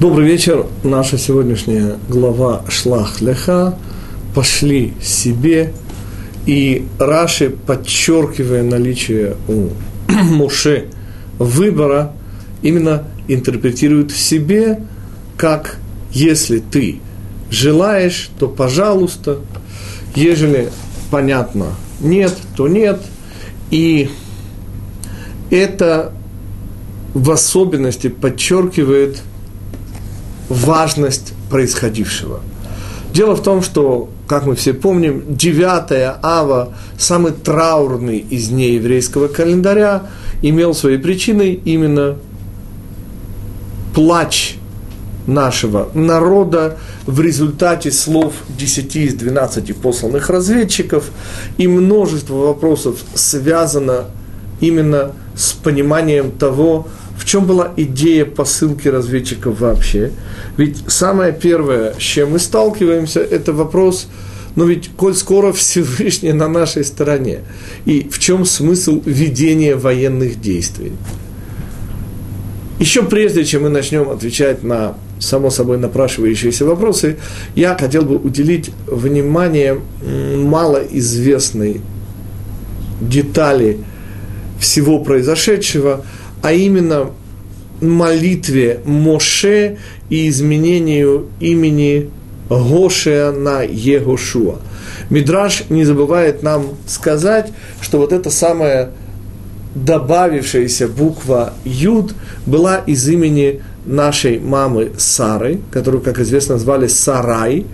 Добрый вечер. Наша сегодняшняя глава Шлах Леха «Пошли себе». И Раши, подчеркивая наличие у Муше выбора, именно интерпретирует в себе, как если ты желаешь, то пожалуйста, ежели понятно нет, то нет. И это в особенности подчеркивает – важность происходившего. Дело в том, что, как мы все помним, 9 ава, самый траурный из дней еврейского календаря, имел своей причиной именно плач нашего народа в результате слов 10 из 12 посланных разведчиков, и множество вопросов связано именно с пониманием того, в чем была идея посылки разведчиков вообще? Ведь самое первое, с чем мы сталкиваемся, это вопрос, ну ведь коль скоро Всевышний на нашей стороне, и в чем смысл ведения военных действий? Еще прежде, чем мы начнем отвечать на само собой напрашивающиеся вопросы, я хотел бы уделить внимание малоизвестной детали всего произошедшего – а именно молитве Моше и изменению имени Гошея на Егошуа. Мидраш не забывает нам сказать, что вот эта самая добавившаяся буква Юд была из имени нашей мамы Сары, которую, как известно, звали Сарай,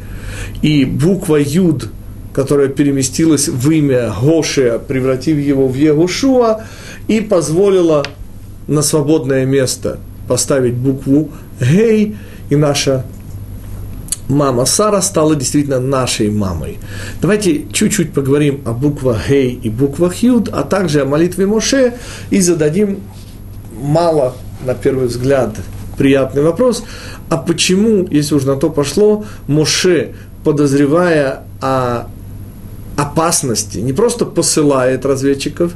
и буква Юд, которая переместилась в имя Гошея, превратив его в Егошуа, и позволила на свободное место поставить букву «гей», и наша мама Сара стала действительно нашей мамой. Давайте чуть-чуть поговорим о буквах «гей» и буквах «юд», а также о молитве Моше, и зададим мало, на первый взгляд, приятный вопрос, а почему, если уж на то пошло, Моше, подозревая о опасности, не просто посылает разведчиков,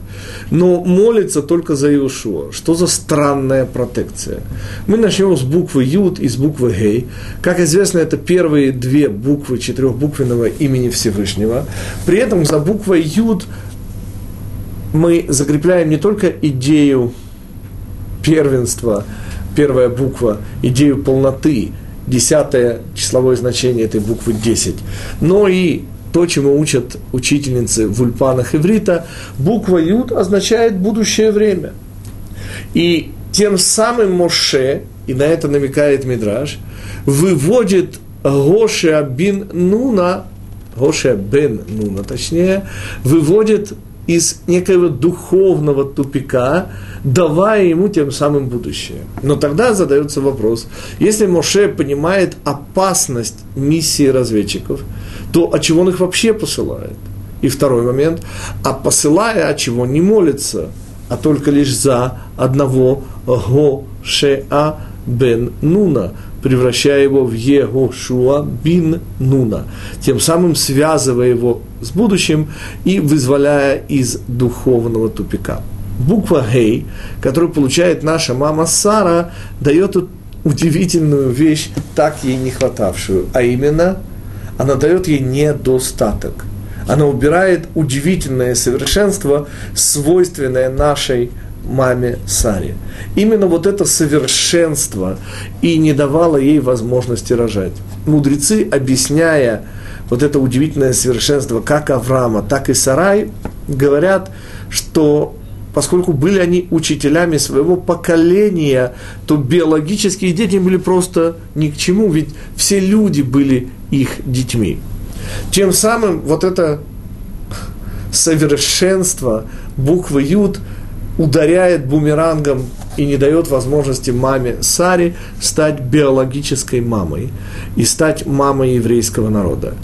но молится только за Иешуа. Что за странная протекция? Мы начнем с буквы Юд и с буквы Гей. Как известно, это первые две буквы четырехбуквенного имени Всевышнего. При этом за буквой Юд мы закрепляем не только идею первенства, первая буква, идею полноты, десятое числовое значение этой буквы 10, но и то, чему учат учительницы в ульпанах иврита, буква Юд означает будущее время. И тем самым Моше, и на это намекает Мидраж, выводит Гошеа бин Нуна, Гошеа бен Нуна, точнее, выводит из некоего духовного тупика, давая ему тем самым будущее. Но тогда задается вопрос, если Моше понимает опасность миссии разведчиков – то от чего он их вообще посылает? И второй момент, а посылая, от чего не молится, а только лишь за одного Гошеа бен Нуна, превращая его в Егошуа бин Нуна, тем самым связывая его с будущим и вызволяя из духовного тупика. Буква Гей, которую получает наша мама Сара, дает удивительную вещь, так ей не хватавшую, а именно – она дает ей недостаток. Она убирает удивительное совершенство, свойственное нашей маме Саре. Именно вот это совершенство и не давало ей возможности рожать. Мудрецы, объясняя вот это удивительное совершенство как Авраама, так и Сарай, говорят, что поскольку были они учителями своего поколения, то биологические дети были просто ни к чему, ведь все люди были их детьми. Тем самым вот это совершенство буквы Юд ударяет бумерангом и не дает возможности маме Саре стать биологической мамой и стать мамой еврейского народа.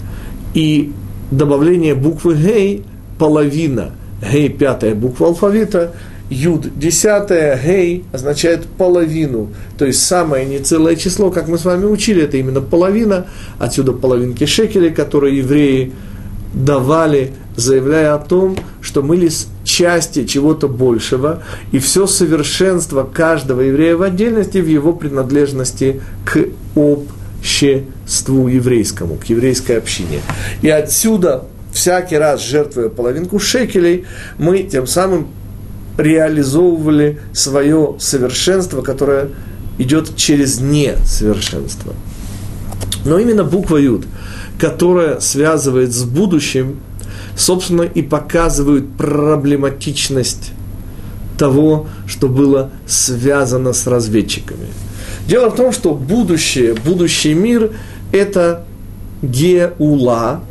И добавление буквы Гей – половина – Гей, пятая буква алфавита, Юд, десятая, Гей означает половину, то есть самое нецелое число, как мы с вами учили, это именно половина, отсюда половинки шекелей, которые евреи давали, заявляя о том, что мы лишь части чего-то большего, и все совершенство каждого еврея в отдельности в его принадлежности к обществу еврейскому, к еврейской общине. И отсюда всякий раз жертвуя половинку шекелей, мы тем самым реализовывали свое совершенство, которое идет через несовершенство. Но именно буква Юд, которая связывает с будущим, собственно, и показывает проблематичность того, что было связано с разведчиками. Дело в том, что будущее, будущий мир – это Геула,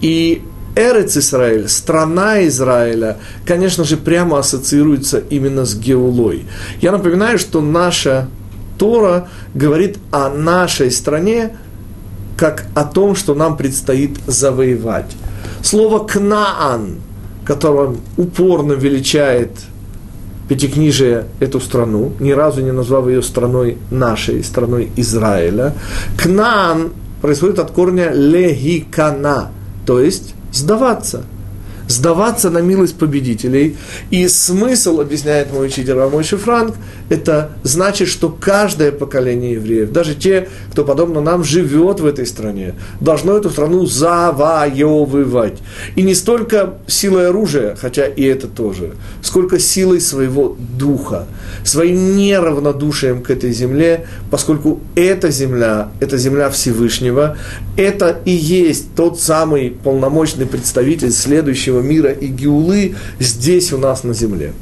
и Эрец Израиль, страна Израиля, конечно же, прямо ассоциируется именно с Геулой. Я напоминаю, что наша Тора говорит о нашей стране как о том, что нам предстоит завоевать. Слово «кнаан», которым упорно величает Пятикнижие эту страну, ни разу не назвав ее страной нашей, страной Израиля. Кнаан происходит от корня легикана, то есть сдаваться. Сдаваться на милость победителей. И смысл, объясняет мой учитель Рамойши Франк, это значит, что каждое поколение евреев, даже те, кто подобно нам живет в этой стране, должно эту страну завоевывать. И не столько силой оружия, хотя и это тоже, сколько силой своего духа, своим неравнодушием к этой земле, поскольку эта земля, это земля Всевышнего, это и есть тот самый полномочный представитель следующего мира и Геулы здесь у нас на земле.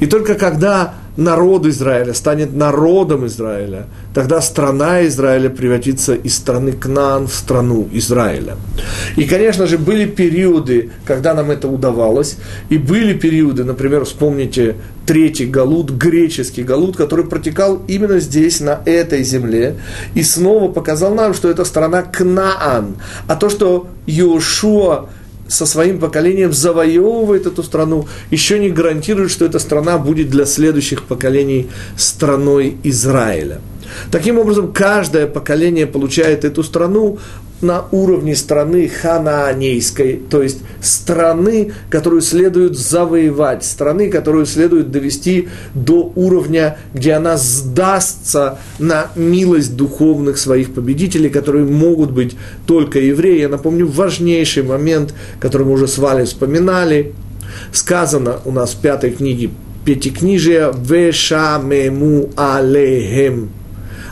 И только когда народ Израиля станет народом Израиля, тогда страна Израиля превратится из страны Кнаан в страну Израиля. И, конечно же, были периоды, когда нам это удавалось, и были периоды, например, вспомните третий галут, греческий галут, который протекал именно здесь, на этой земле, и снова показал нам, что это страна Кнаан. А то, что Иошуа со своим поколением завоевывает эту страну, еще не гарантирует, что эта страна будет для следующих поколений страной Израиля. Таким образом, каждое поколение получает эту страну на уровне страны ханаанейской, то есть страны, которую следует завоевать, страны, которую следует довести до уровня, где она сдастся на милость духовных своих победителей, которые могут быть только евреи. Я напомню важнейший момент, который мы уже с вами вспоминали. Сказано у нас в пятой книге Пятикнижия «Вешамему алехем»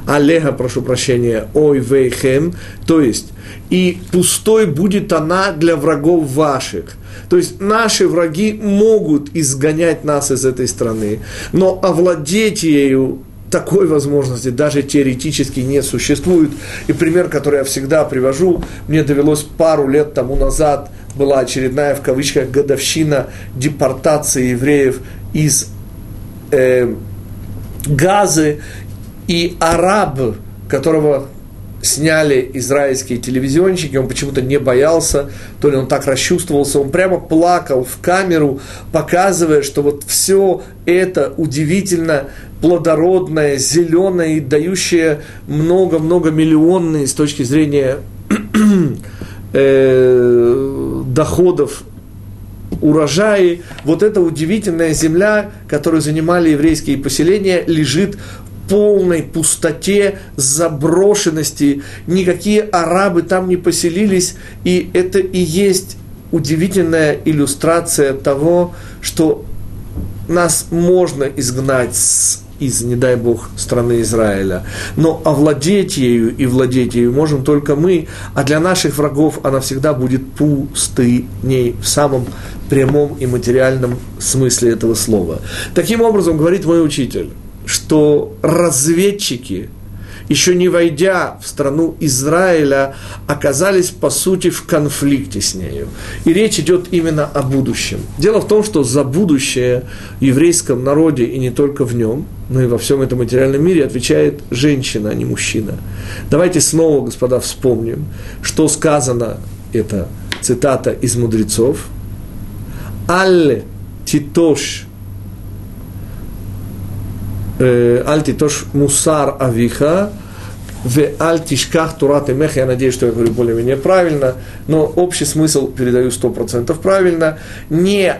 Алеха, прошу прощения, ой вейхем, то есть, и пустой будет она для врагов ваших. То есть наши враги могут изгонять нас из этой страны, но овладеть ею такой возможности даже теоретически не существует. И пример, который я всегда привожу, мне довелось пару лет тому назад, была очередная, в кавычках, годовщина депортации евреев из э, Газы, и араб, которого сняли израильские телевизионщики, он почему-то не боялся, то ли он так расчувствовался, он прямо плакал в камеру, показывая, что вот все это удивительно плодородное, зеленое и дающее много-много миллионные с точки зрения э, доходов урожаи, вот эта удивительная земля, которую занимали еврейские поселения, лежит полной пустоте, заброшенности, никакие арабы там не поселились, и это и есть удивительная иллюстрация того, что нас можно изгнать с из, не дай Бог, страны Израиля. Но овладеть ею и владеть ею можем только мы, а для наших врагов она всегда будет пустыней в самом прямом и материальном смысле этого слова. Таким образом, говорит мой учитель, что разведчики, еще не войдя в страну Израиля, оказались, по сути, в конфликте с нею. И речь идет именно о будущем. Дело в том, что за будущее в еврейском народе, и не только в нем, но и во всем этом материальном мире, отвечает женщина, а не мужчина. Давайте снова, господа, вспомним, что сказано, это цитата из мудрецов, «Алле титош Аль титош мусар авиха, в аль тишках турат и мех, я надеюсь, что я говорю более-менее правильно, но общий смысл передаю сто процентов правильно, не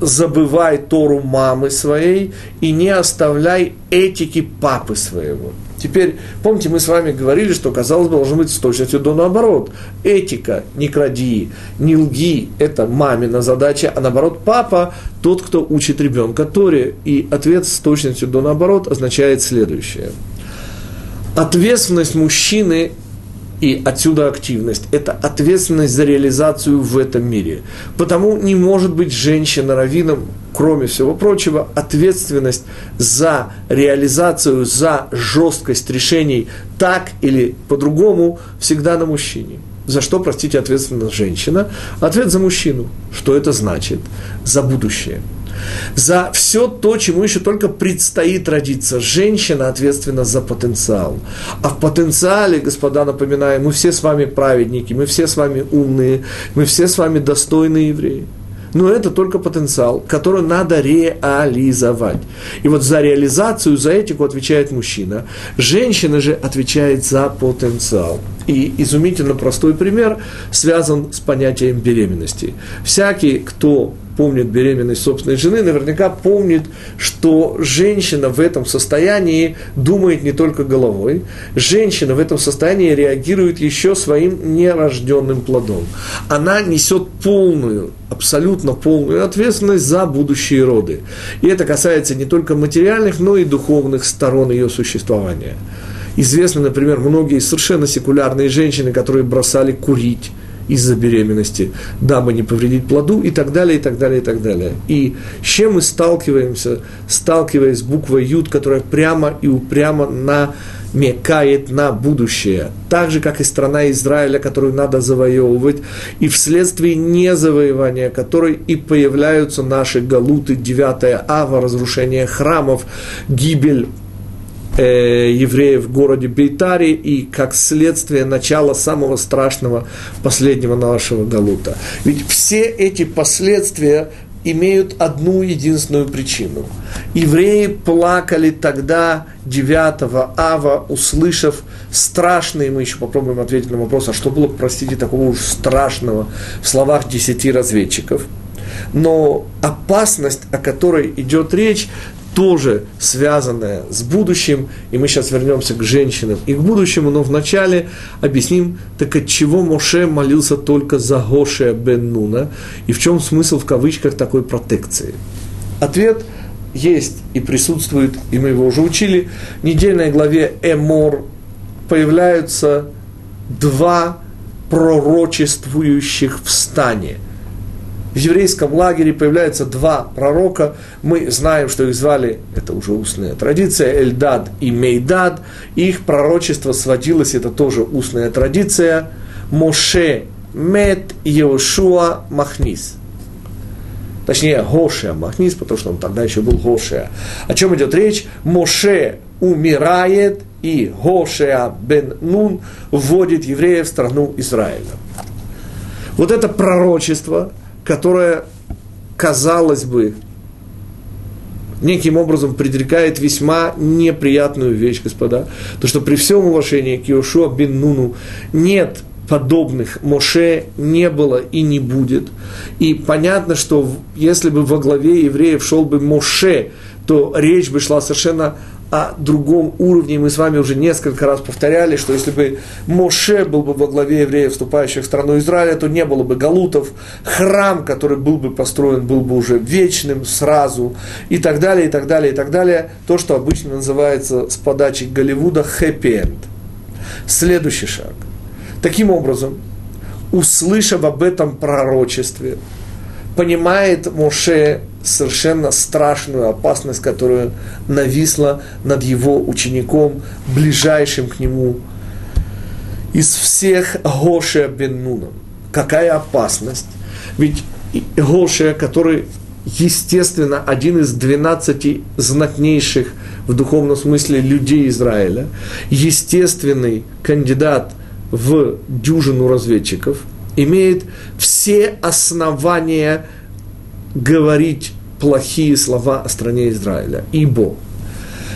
забывай Тору мамы своей и не оставляй этики папы своего. Теперь, помните, мы с вами говорили, что, казалось бы, должно быть с точностью до наоборот. Этика, не кради, не лги, это мамина задача, а наоборот, папа – тот, кто учит ребенка Торе. И ответ с точностью до наоборот означает следующее. Ответственность мужчины и отсюда активность. Это ответственность за реализацию в этом мире. Потому не может быть женщина раввином, кроме всего прочего, ответственность за реализацию, за жесткость решений так или по-другому всегда на мужчине. За что, простите, ответственна женщина? Ответ за мужчину. Что это значит? За будущее за все то, чему еще только предстоит родиться. Женщина ответственна за потенциал. А в потенциале, господа, напоминаю, мы все с вами праведники, мы все с вами умные, мы все с вами достойные евреи. Но это только потенциал, который надо реализовать. И вот за реализацию, за этику отвечает мужчина. Женщина же отвечает за потенциал. И изумительно простой пример связан с понятием беременности. Всякий, кто помнит беременность собственной жены, наверняка помнит, что женщина в этом состоянии думает не только головой, женщина в этом состоянии реагирует еще своим нерожденным плодом. Она несет полную, абсолютно полную ответственность за будущие роды. И это касается не только материальных, но и духовных сторон ее существования. Известны, например, многие совершенно секулярные женщины, которые бросали курить, из-за беременности, дабы не повредить плоду и так далее, и так далее, и так далее. И с чем мы сталкиваемся, сталкиваясь с буквой Юд, которая прямо и упрямо намекает на будущее, так же, как и страна Израиля, которую надо завоевывать, и вследствие незавоевания которой и появляются наши галуты, 9 ава, разрушение храмов, гибель э, евреев в городе Бейтаре и как следствие начала самого страшного последнего нашего Галута. Ведь все эти последствия имеют одну единственную причину. Евреи плакали тогда 9 ава, услышав страшные, мы еще попробуем ответить на вопрос, а что было, простите, такого уж страшного в словах десяти разведчиков. Но опасность, о которой идет речь, тоже связанное с будущим, и мы сейчас вернемся к женщинам и к будущему, но вначале объясним, так от чего Моше молился только за Гошея бен Нуна, и в чем смысл в кавычках такой протекции. Ответ есть и присутствует, и мы его уже учили. В недельной главе Эмор появляются два пророчествующих в стане – в еврейском лагере появляются два пророка. Мы знаем, что их звали, это уже устная традиция, Эльдад и Мейдад. Их пророчество сводилось, это тоже устная традиция, Моше Мет Еошуа Махнис. Точнее, Гошея Махнис, потому что он тогда еще был Гошея. О чем идет речь? Моше умирает, и Гошея бен Нун вводит евреев в страну Израиля. Вот это пророчество – которая, казалось бы, неким образом предрекает весьма неприятную вещь, господа. То, что при всем уважении к Иошуа бин Нуну нет подобных Моше не было и не будет. И понятно, что если бы во главе евреев шел бы Моше, то речь бы шла совершенно о другом уровне. Мы с вами уже несколько раз повторяли, что если бы Моше был бы во главе евреев, вступающих в страну Израиля, то не было бы галутов. Храм, который был бы построен, был бы уже вечным сразу. И так далее, и так далее, и так далее. То, что обычно называется с подачи Голливуда хэппи-энд. Следующий шаг. Таким образом, услышав об этом пророчестве, понимает Моше совершенно страшную опасность, которая нависла над его учеником, ближайшим к нему, из всех Гошия бен. Какая опасность? Ведь Гошия, который, естественно, один из двенадцати знатнейших в духовном смысле людей Израиля, естественный кандидат в дюжину разведчиков – имеет все основания говорить плохие слова о стране Израиля. Ибо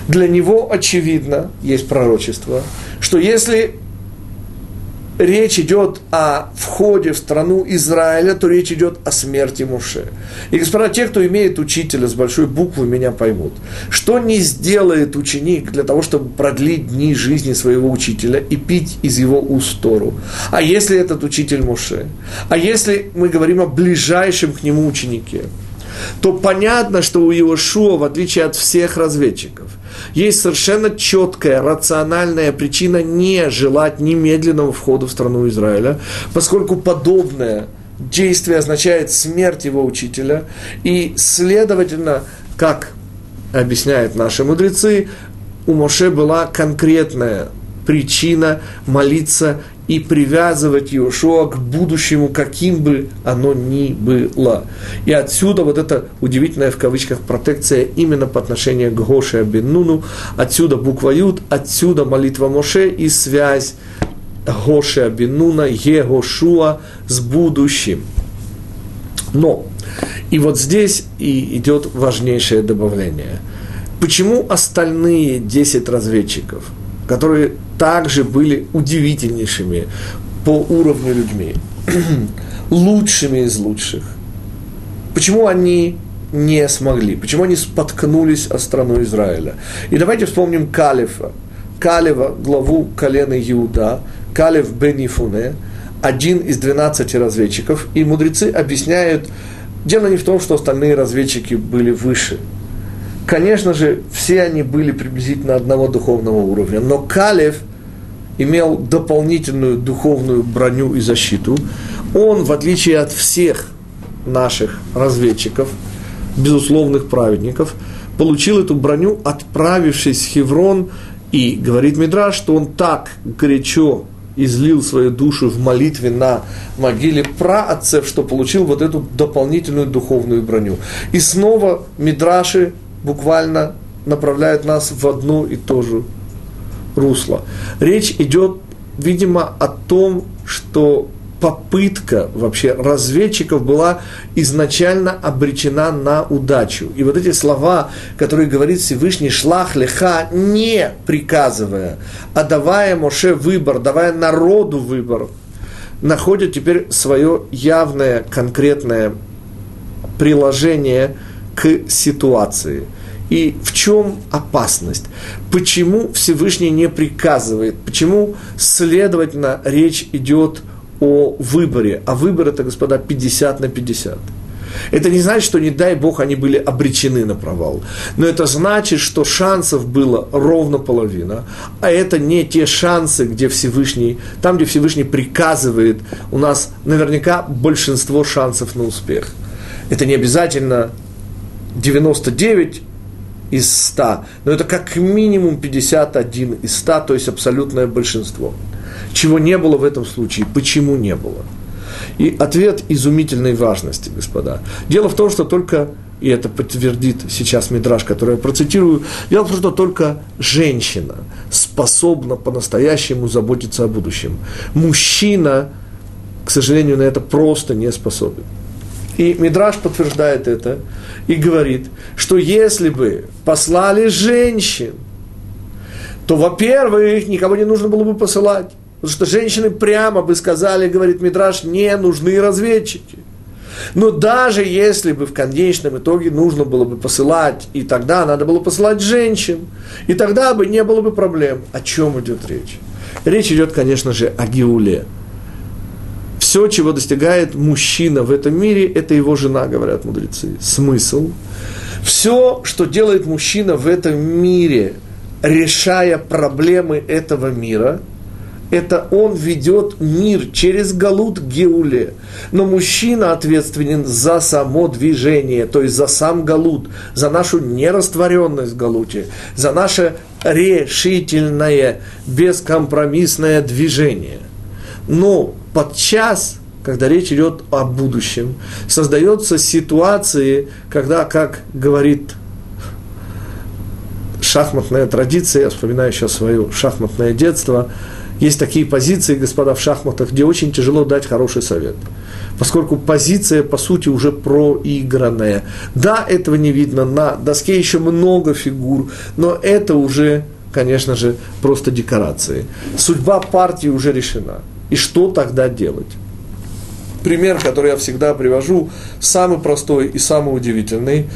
для него очевидно, есть пророчество, что если речь идет о входе в страну Израиля, то речь идет о смерти Муше. И, господа, те, кто имеет учителя с большой буквы, меня поймут. Что не сделает ученик для того, чтобы продлить дни жизни своего учителя и пить из его уст Тору? А если этот учитель Муше? А если мы говорим о ближайшем к нему ученике? То понятно, что у Иошуа, в отличие от всех разведчиков, есть совершенно четкая, рациональная причина не желать немедленного входа в страну Израиля, поскольку подобное действие означает смерть его учителя, и, следовательно, как объясняют наши мудрецы, у Моше была конкретная причина молиться и привязывать Иошуа к будущему, каким бы оно ни было. И отсюда вот эта удивительная в кавычках протекция именно по отношению к Гоше Абинуну, отсюда буква Юд, отсюда молитва Моше и связь Гоше Абинуна, Егошуа с будущим. Но, и вот здесь и идет важнейшее добавление. Почему остальные 10 разведчиков – которые также были удивительнейшими по уровню людьми, лучшими из лучших. Почему они не смогли? Почему они споткнулись о страну Израиля? И давайте вспомним Калифа. Калева, главу колена Иуда, Калев бен Ифуне, один из 12 разведчиков, и мудрецы объясняют, дело не в том, что остальные разведчики были выше – Конечно же, все они были приблизительно одного духовного уровня, но Калев имел дополнительную духовную броню и защиту. Он, в отличие от всех наших разведчиков, безусловных праведников, получил эту броню, отправившись в Хеврон, и говорит Мидраш, что он так горячо излил свою душу в молитве на могиле праотцев, что получил вот эту дополнительную духовную броню. И снова Мидраши буквально направляет нас в одно и то же русло. Речь идет, видимо, о том, что попытка вообще разведчиков была изначально обречена на удачу. И вот эти слова, которые говорит Всевышний Шлах Леха, не приказывая, а давая Моше выбор, давая народу выбор, находят теперь свое явное, конкретное приложение – к ситуации. И в чем опасность? Почему Всевышний не приказывает? Почему, следовательно, речь идет о выборе? А выбор это, господа, 50 на 50. Это не значит, что, не дай Бог, они были обречены на провал. Но это значит, что шансов было ровно половина. А это не те шансы, где Всевышний, там, где Всевышний приказывает, у нас наверняка большинство шансов на успех. Это не обязательно 99 из 100, но это как минимум 51 из 100, то есть абсолютное большинство. Чего не было в этом случае? Почему не было? И ответ изумительной важности, господа. Дело в том, что только, и это подтвердит сейчас Мидраш, который я процитирую, дело в том, что только женщина способна по-настоящему заботиться о будущем. Мужчина, к сожалению, на это просто не способен. И Мидраш подтверждает это и говорит, что если бы послали женщин, то, во-первых, никого не нужно было бы посылать. Потому что женщины прямо бы сказали, говорит Мидраш, не нужны разведчики. Но даже если бы в конечном итоге нужно было бы посылать, и тогда надо было посылать женщин, и тогда бы не было бы проблем. О чем идет речь? Речь идет, конечно же, о Геуле все, чего достигает мужчина в этом мире, это его жена, говорят мудрецы. Смысл. Все, что делает мужчина в этом мире, решая проблемы этого мира, это он ведет мир через галут Геуле. Но мужчина ответственен за само движение, то есть за сам галут, за нашу нерастворенность в галуте, за наше решительное, бескомпромиссное движение. Но подчас, когда речь идет о будущем, создаются ситуации, когда, как говорит шахматная традиция, я вспоминаю сейчас свое шахматное детство, есть такие позиции, господа, в шахматах, где очень тяжело дать хороший совет. Поскольку позиция, по сути, уже проигранная. Да, этого не видно, на доске еще много фигур, но это уже, конечно же, просто декорации. Судьба партии уже решена. И что тогда делать? Пример, который я всегда привожу, самый простой и самый удивительный,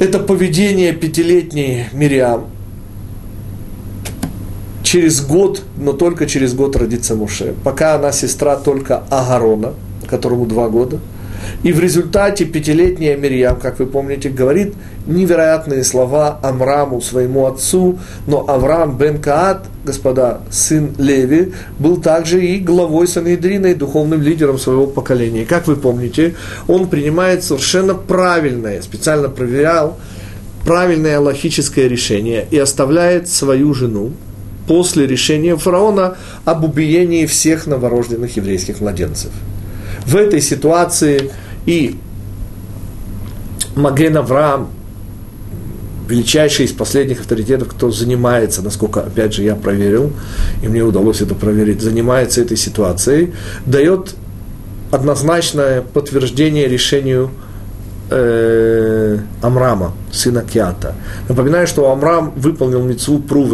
это поведение пятилетней Мириам. Через год, но только через год родится Муше. Пока она сестра только Агарона, которому два года – и в результате пятилетняя Мирьям, как вы помните, говорит невероятные слова Амраму, своему отцу, но Авраам бен Каат, господа, сын Леви, был также и главой Санедрина и духовным лидером своего поколения. Как вы помните, он принимает совершенно правильное, специально проверял, правильное логическое решение и оставляет свою жену после решения фараона об убиении всех новорожденных еврейских младенцев – в этой ситуации и Маген Авраам, величайший из последних авторитетов, кто занимается, насколько, опять же, я проверил, и мне удалось это проверить, занимается этой ситуацией, дает однозначное подтверждение решению э, Амрама, сына Киата. Напоминаю, что Амрам выполнил мецву Пру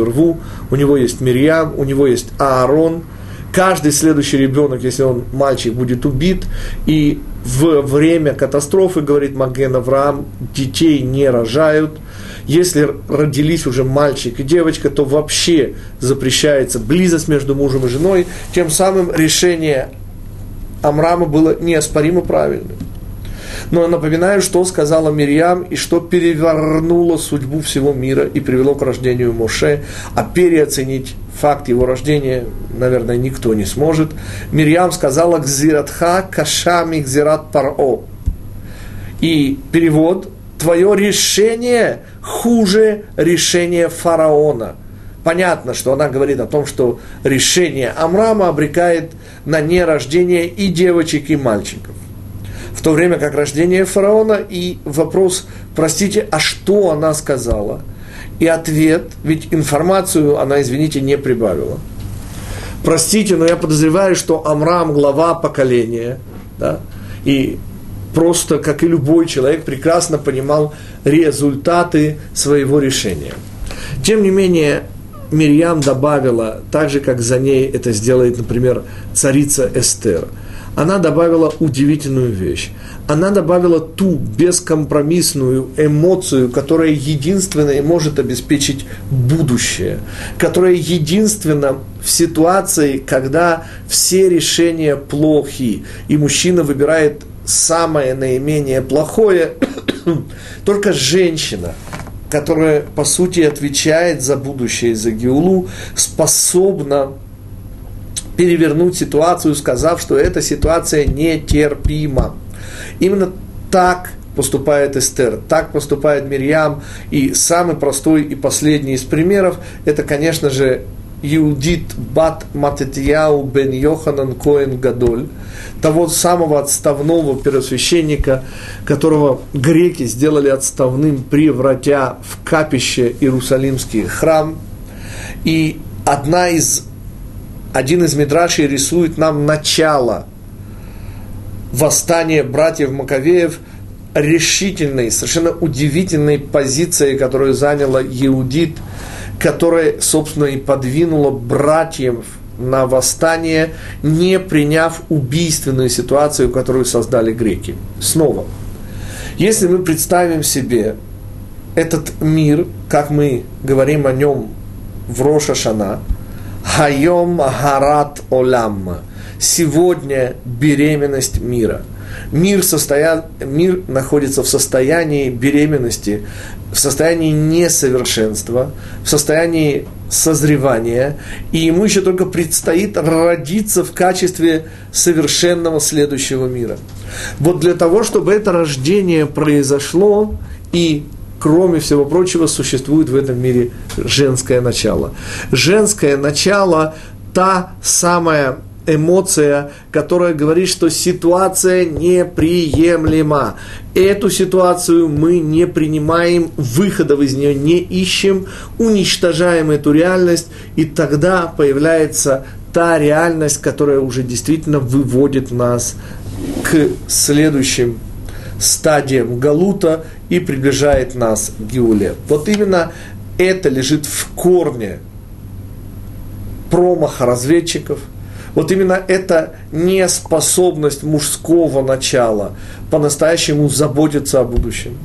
у него есть Мирьям, у него есть Аарон – каждый следующий ребенок, если он мальчик, будет убит. И в время катастрофы, говорит Маген Авраам, детей не рожают. Если родились уже мальчик и девочка, то вообще запрещается близость между мужем и женой. Тем самым решение Амрама было неоспоримо правильным. Но напоминаю, что сказала Мирьям и что перевернуло судьбу всего мира и привело к рождению Моше, а переоценить факт его рождения, наверное, никто не сможет. Мирьям сказала «Гзиратха кашами гзират паро». И перевод «Твое решение хуже решения фараона». Понятно, что она говорит о том, что решение Амрама обрекает на нерождение и девочек, и мальчиков в то время как рождение фараона, и вопрос, простите, а что она сказала? И ответ, ведь информацию она, извините, не прибавила. Простите, но я подозреваю, что Амрам глава поколения, да, и просто, как и любой человек, прекрасно понимал результаты своего решения. Тем не менее, Мирьям добавила, так же, как за ней это сделает, например, царица Эстер – она добавила удивительную вещь. Она добавила ту бескомпромиссную эмоцию, которая единственная может обеспечить будущее, которая единственна в ситуации, когда все решения плохи, и мужчина выбирает самое наименее плохое, только женщина, которая, по сути, отвечает за будущее, за Геулу, способна перевернуть ситуацию, сказав, что эта ситуация нетерпима. Именно так поступает Эстер, так поступает Мирьям. И самый простой и последний из примеров, это, конечно же, Иудит Бат Матетьяу бен Йоханан Коэн Гадоль, того самого отставного первосвященника, которого греки сделали отставным, превратя в капище Иерусалимский храм. И одна из один из Мидрашей рисует нам начало восстания братьев Маковеев решительной, совершенно удивительной позиции, которую заняла Иудит, которая, собственно, и подвинула братьев на восстание, не приняв убийственную ситуацию, которую создали греки. Снова, если мы представим себе этот мир, как мы говорим о нем в Роша Шана – Хайом Харат Олам. Сегодня беременность мира. Мир, состоя... мир находится в состоянии беременности, в состоянии несовершенства, в состоянии созревания, и ему еще только предстоит родиться в качестве совершенного следующего мира. Вот для того, чтобы это рождение произошло, и кроме всего прочего, существует в этом мире женское начало. Женское начало – та самая эмоция, которая говорит, что ситуация неприемлема. Эту ситуацию мы не принимаем, выходов из нее не ищем, уничтожаем эту реальность, и тогда появляется та реальность, которая уже действительно выводит нас к следующим стадиям Галута и приближает нас к Геуле. Вот именно это лежит в корне промаха разведчиков, Вот именно эта неспособность мужского начала по-настоящему заботиться о будущем.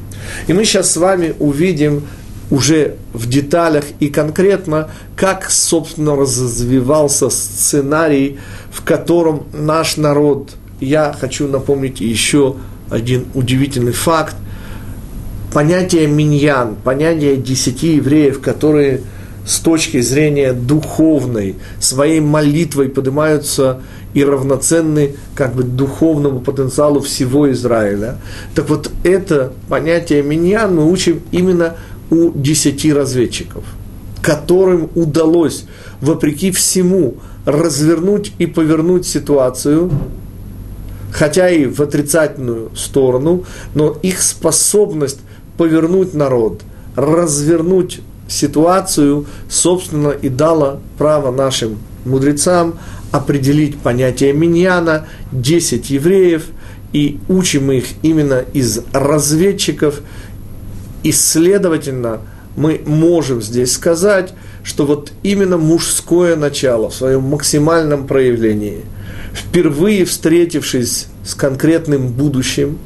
И мы сейчас с вами увидим уже в деталях и конкретно, как, собственно, развивался сценарий, в котором наш народ, я хочу напомнить еще один удивительный факт, понятие миньян, понятие десяти евреев, которые с точки зрения духовной, своей молитвой поднимаются и равноценны как бы духовному потенциалу всего Израиля. Так вот, это понятие миньян мы учим именно у десяти разведчиков, которым удалось, вопреки всему, развернуть и повернуть ситуацию, хотя и в отрицательную сторону, но их способность повернуть народ, развернуть ситуацию, собственно, и дала право нашим мудрецам определить понятие миньяна, 10 евреев, и учим их именно из разведчиков, и, следовательно, мы можем здесь сказать, что вот именно мужское начало в своем максимальном проявлении, впервые встретившись с конкретным будущим,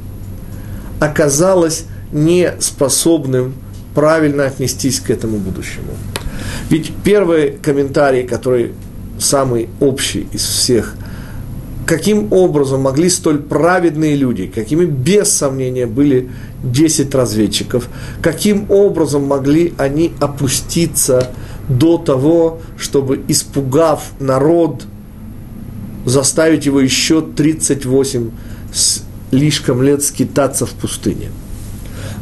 оказалось не способным правильно отнестись к этому будущему. Ведь первый комментарий, который самый общий из всех – каким образом могли столь праведные люди, какими без сомнения были 10 разведчиков, каким образом могли они опуститься до того, чтобы, испугав народ, заставить его еще 38 слишком лет скитаться в пустыне.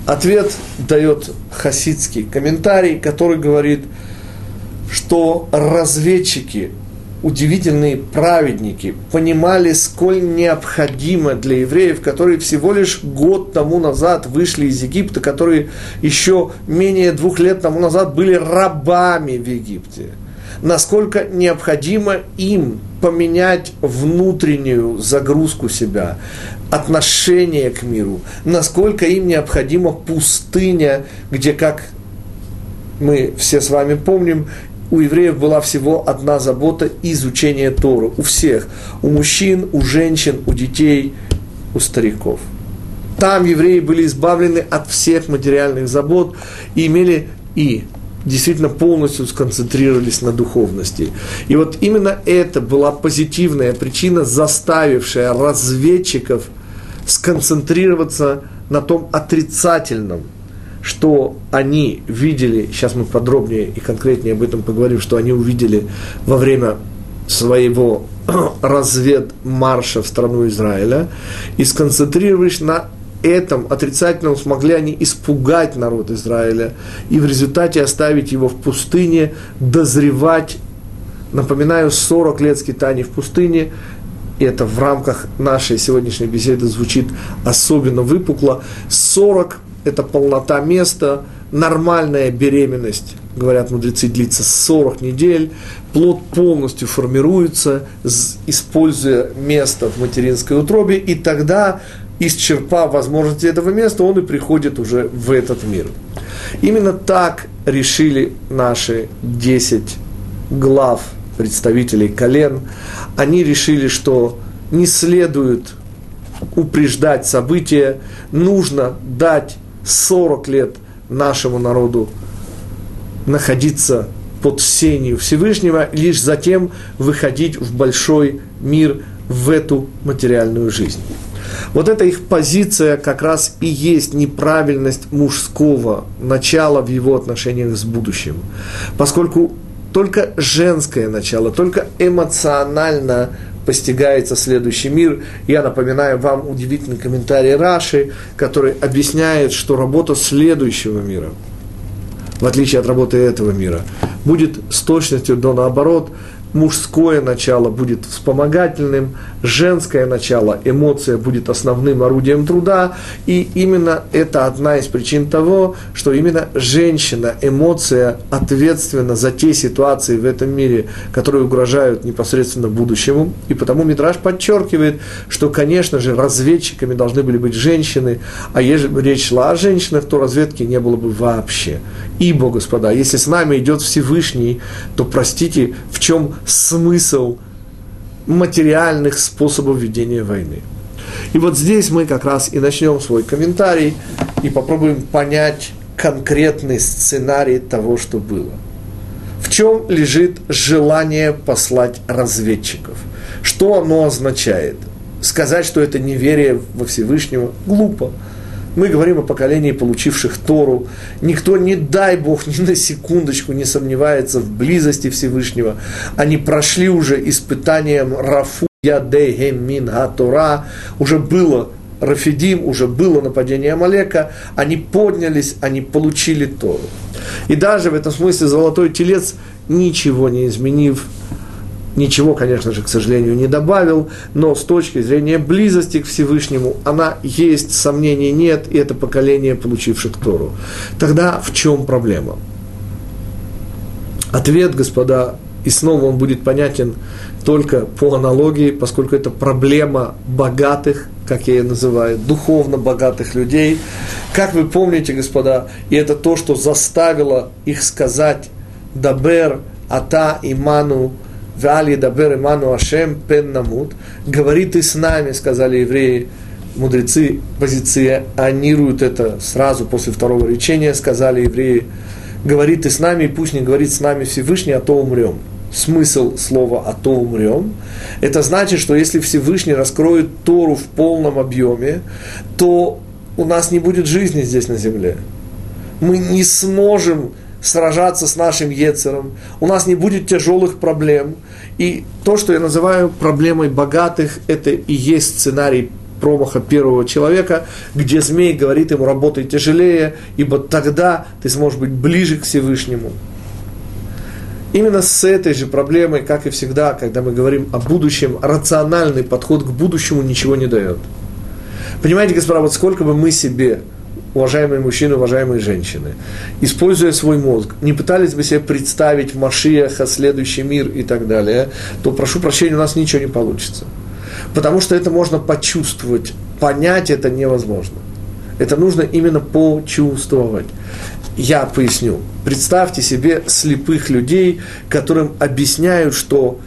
Ответ дает хасидский комментарий, который говорит, что разведчики удивительные праведники понимали, сколь необходимо для евреев, которые всего лишь год тому назад вышли из Египта, которые еще менее двух лет тому назад были рабами в Египте, насколько необходимо им поменять внутреннюю загрузку себя, отношение к миру, насколько им необходима пустыня, где, как мы все с вами помним, у евреев была всего одна забота – изучение Торы. У всех. У мужчин, у женщин, у детей, у стариков. Там евреи были избавлены от всех материальных забот и имели и действительно полностью сконцентрировались на духовности. И вот именно это была позитивная причина, заставившая разведчиков сконцентрироваться на том отрицательном – что они видели, сейчас мы подробнее и конкретнее об этом поговорим, что они увидели во время своего разведмарша в страну Израиля, и сконцентрировались на этом отрицательном, смогли они испугать народ Израиля и в результате оставить его в пустыне, дозревать, напоминаю, 40 лет скитаний в пустыне, и это в рамках нашей сегодняшней беседы звучит особенно выпукло, 40 это полнота места, нормальная беременность, говорят мудрецы, длится 40 недель, плод полностью формируется, используя место в материнской утробе, и тогда, исчерпав возможности этого места, он и приходит уже в этот мир. Именно так решили наши 10 глав представителей колен. Они решили, что не следует упреждать события, нужно дать 40 лет нашему народу находиться под сенью Всевышнего, лишь затем выходить в большой мир, в эту материальную жизнь. Вот эта их позиция как раз и есть неправильность мужского начала в его отношениях с будущим. Поскольку только женское начало, только эмоционально постигается следующий мир. Я напоминаю вам удивительный комментарий Раши, который объясняет, что работа следующего мира, в отличие от работы этого мира, будет с точностью до наоборот – мужское начало будет вспомогательным, женское начало, эмоция будет основным орудием труда, и именно это одна из причин того, что именно женщина, эмоция ответственна за те ситуации в этом мире, которые угрожают непосредственно будущему, и потому Митраж подчеркивает, что, конечно же, разведчиками должны были быть женщины, а если бы речь шла о женщинах, то разведки не было бы вообще. Ибо, господа, если с нами идет Всевышний, то простите, в чем смысл материальных способов ведения войны. И вот здесь мы как раз и начнем свой комментарий и попробуем понять конкретный сценарий того, что было. В чем лежит желание послать разведчиков? Что оно означает? Сказать, что это неверие во Всевышнего, глупо. Мы говорим о поколении, получивших Тору. Никто, не дай Бог, ни на секундочку не сомневается в близости Всевышнего. Они прошли уже испытанием Рафу Ядейхем Мин. Уже было Рафидим, уже было нападение Амалека. Они поднялись, они получили Тору. И даже в этом смысле золотой телец, ничего не изменив, Ничего, конечно же, к сожалению, не добавил, но с точки зрения близости к Всевышнему она есть, сомнений нет, и это поколение, получивших Тору. Тогда в чем проблема? Ответ, господа, и снова он будет понятен только по аналогии, поскольку это проблема богатых, как я ее называю, духовно богатых людей. Как вы помните, господа, и это то, что заставило их сказать «Дабер, Ата, Иману, Вали дабер иману Ашем пен намут. Говори ты с нами, сказали евреи, мудрецы позиционируют это сразу после второго речения, сказали евреи, говори ты с нами, и пусть не говорит с нами Всевышний, а то умрем. Смысл слова «а то умрем» – это значит, что если Всевышний раскроет Тору в полном объеме, то у нас не будет жизни здесь на земле. Мы не сможем сражаться с нашим Ецером, у нас не будет тяжелых проблем. И то, что я называю проблемой богатых, это и есть сценарий промаха первого человека, где змей говорит ему, работай тяжелее, ибо тогда ты сможешь быть ближе к Всевышнему. Именно с этой же проблемой, как и всегда, когда мы говорим о будущем, рациональный подход к будущему ничего не дает. Понимаете, господа, вот сколько бы мы себе уважаемые мужчины, уважаемые женщины, используя свой мозг, не пытались бы себе представить Машиаха, следующий мир и так далее, то, прошу прощения, у нас ничего не получится. Потому что это можно почувствовать, понять это невозможно. Это нужно именно почувствовать. Я поясню. Представьте себе слепых людей, которым объясняют, что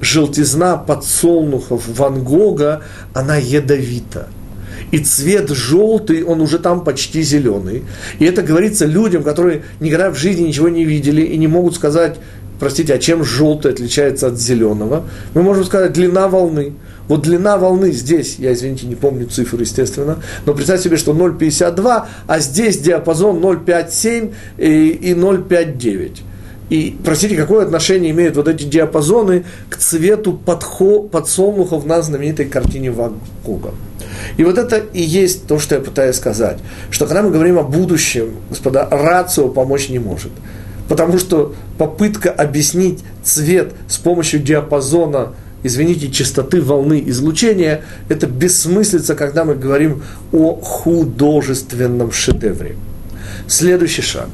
желтизна подсолнухов Ван Гога, она ядовита – и цвет желтый, он уже там почти зеленый. И это говорится людям, которые никогда в жизни ничего не видели и не могут сказать, простите, а чем желтый отличается от зеленого? Мы можем сказать, длина волны. Вот длина волны здесь, я, извините, не помню цифры, естественно, но представьте себе, что 0,52, а здесь диапазон 0,57 и, и 0,59. И, простите, какое отношение имеют вот эти диапазоны к цвету подхо, подсолнухов на знаменитой картине Ван Гога? И вот это и есть то, что я пытаюсь сказать. Что когда мы говорим о будущем, господа, рацио помочь не может. Потому что попытка объяснить цвет с помощью диапазона, извините, частоты волны излучения, это бессмыслица, когда мы говорим о художественном шедевре. Следующий шаг.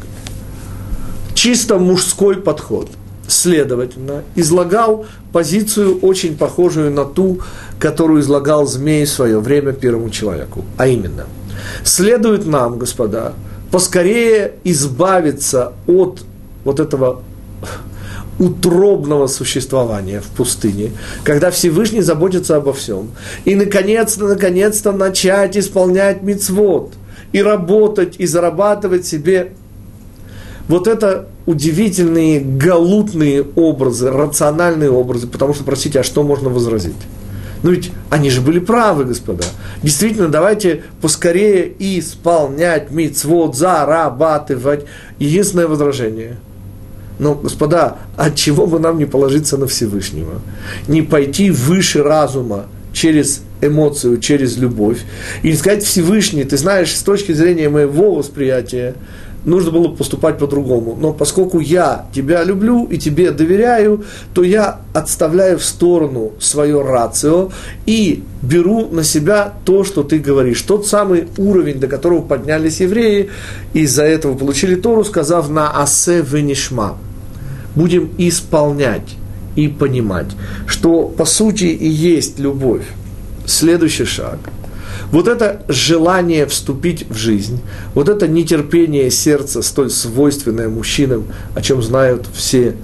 Чисто мужской подход – следовательно, излагал позицию, очень похожую на ту, которую излагал змей в свое время первому человеку. А именно, следует нам, господа, поскорее избавиться от вот этого утробного существования в пустыне, когда Всевышний заботится обо всем, и наконец-то, наконец-то начать исполнять мицвод и работать, и зарабатывать себе вот это удивительные галутные образы, рациональные образы, потому что, простите, а что можно возразить? Ну ведь они же были правы, господа. Действительно, давайте поскорее исполнять мицвод, зарабатывать. Единственное возражение. Но, господа, от чего бы нам не положиться на Всевышнего? Не пойти выше разума через эмоцию, через любовь. И не сказать Всевышний, ты знаешь, с точки зрения моего восприятия, нужно было поступать по-другому. Но поскольку я тебя люблю и тебе доверяю, то я отставляю в сторону свое рацио и беру на себя то, что ты говоришь. Тот самый уровень, до которого поднялись евреи, и из-за этого получили Тору, сказав на асе венишма. Будем исполнять и понимать, что по сути и есть любовь. Следующий шаг – вот это желание вступить в жизнь, вот это нетерпение сердца, столь свойственное мужчинам, о чем знают все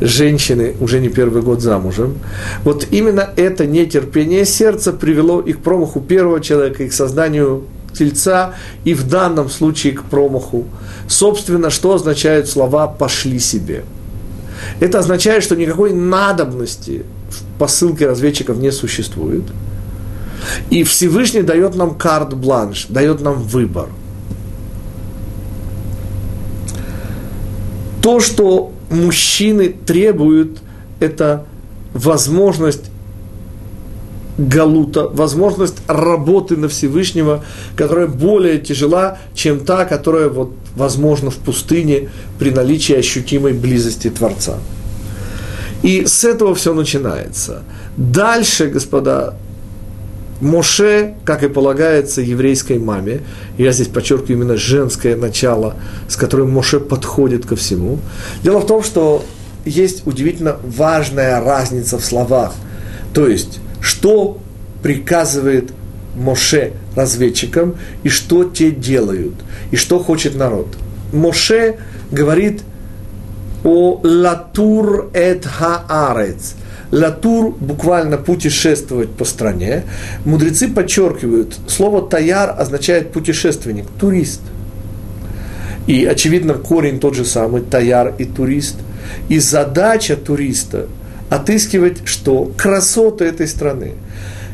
женщины уже не первый год замужем. Вот именно это нетерпение сердца привело и к промаху первого человека, и к созданию тельца, и в данном случае к промаху. Собственно, что означают слова «пошли себе»? Это означает, что никакой надобности в посылке разведчиков не существует. И Всевышний дает нам карт-бланш, дает нам выбор. То, что мужчины требуют, это возможность галута, возможность работы на Всевышнего, которая более тяжела, чем та, которая вот возможна в пустыне при наличии ощутимой близости Творца. И с этого все начинается. Дальше, господа, Моше, как и полагается еврейской маме, я здесь подчеркиваю именно женское начало, с которым Моше подходит ко всему. Дело в том, что есть удивительно важная разница в словах. То есть, что приказывает Моше разведчикам и что те делают, и что хочет народ. Моше говорит о латур эт хаарец – Латур буквально путешествовать по стране. Мудрецы подчеркивают, слово таяр означает путешественник, турист. И, очевидно, корень тот же самый, таяр и турист. И задача туриста – отыскивать что? Красоты этой страны.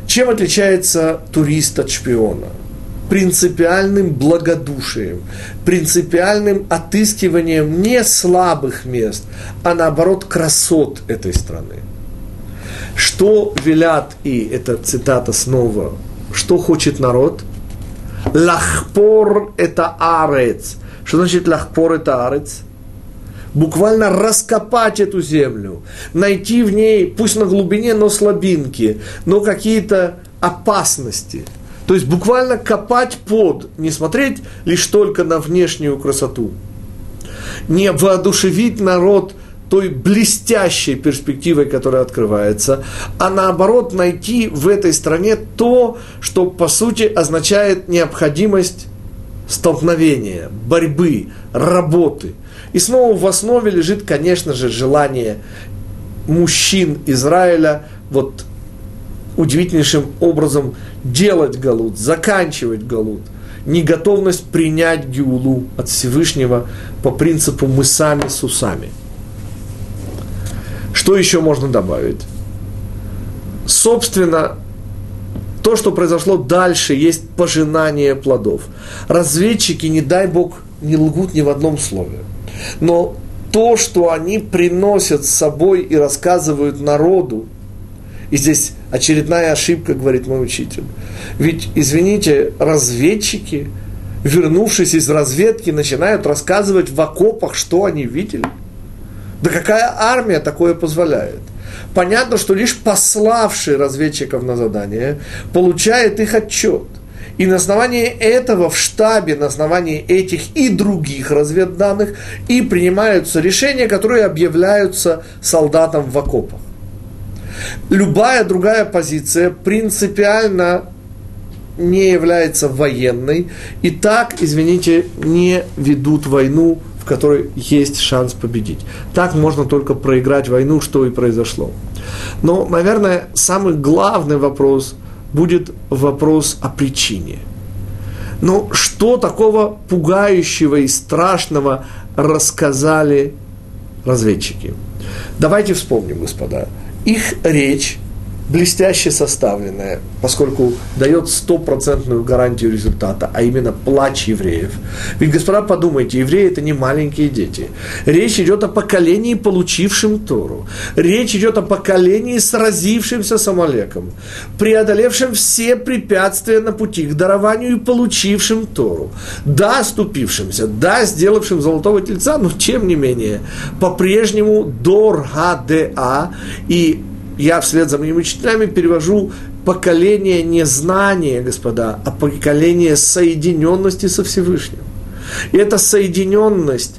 Чем отличается турист от шпиона? принципиальным благодушием, принципиальным отыскиванием не слабых мест, а наоборот красот этой страны. Что велят, и это цитата снова, что хочет народ? Лахпор – это арец. Что значит лахпор – это арец? Буквально раскопать эту землю, найти в ней, пусть на глубине, но слабинки, но какие-то опасности. То есть буквально копать под, не смотреть лишь только на внешнюю красоту. Не воодушевить народ – той блестящей перспективой, которая открывается, а наоборот найти в этой стране то, что по сути означает необходимость столкновения, борьбы, работы. И снова в основе лежит, конечно же, желание мужчин Израиля вот удивительнейшим образом делать галут, заканчивать галут, неготовность принять гиулу от Всевышнего по принципу мы сами с усами – что еще можно добавить? Собственно, то, что произошло дальше, есть пожинание плодов. Разведчики, не дай бог, не лгут ни в одном слове. Но то, что они приносят с собой и рассказывают народу, и здесь очередная ошибка, говорит мой учитель. Ведь, извините, разведчики, вернувшись из разведки, начинают рассказывать в окопах, что они видели – да какая армия такое позволяет? Понятно, что лишь пославший разведчиков на задание получает их отчет. И на основании этого в штабе, на основании этих и других разведданных и принимаются решения, которые объявляются солдатам в окопах. Любая другая позиция принципиально не является военной, и так, извините, не ведут войну которой есть шанс победить. Так можно только проиграть войну, что и произошло. Но, наверное, самый главный вопрос будет вопрос о причине. Но что такого пугающего и страшного рассказали разведчики? Давайте вспомним, господа. Их речь блестяще составленная, поскольку дает стопроцентную гарантию результата, а именно плач евреев. Ведь, господа, подумайте, евреи это не маленькие дети. Речь идет о поколении, получившем Тору. Речь идет о поколении, сразившемся с Амалеком, преодолевшем все препятствия на пути к дарованию и получившим Тору. Да, ступившимся, да, сделавшим золотого тельца, но тем не менее, по-прежнему Дор Ха-Де-А и я вслед за моими учителями перевожу поколение не знания, господа, а поколение соединенности со Всевышним. И эта соединенность,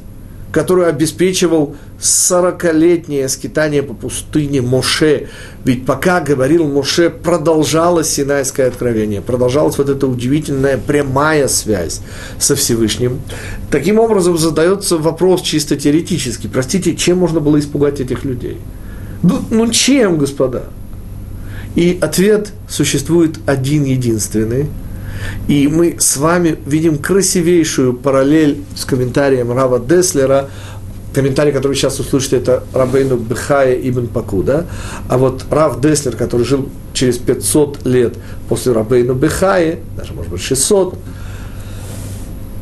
которую обеспечивал сорокалетнее скитание по пустыне Моше. Ведь пока говорил Моше, продолжалось Синайское откровение, продолжалась вот эта удивительная прямая связь со Всевышним. Таким образом задается вопрос чисто теоретически. Простите, чем можно было испугать этих людей? Ну, ну чем, господа? И ответ существует один единственный. И мы с вами видим красивейшую параллель с комментарием Рава Деслера комментарий, который сейчас услышите, это Рабейну Бехая Ибн Пакуда. А вот Рав Деслер, который жил через 500 лет после Рабейну Бехая, даже, может быть, 600,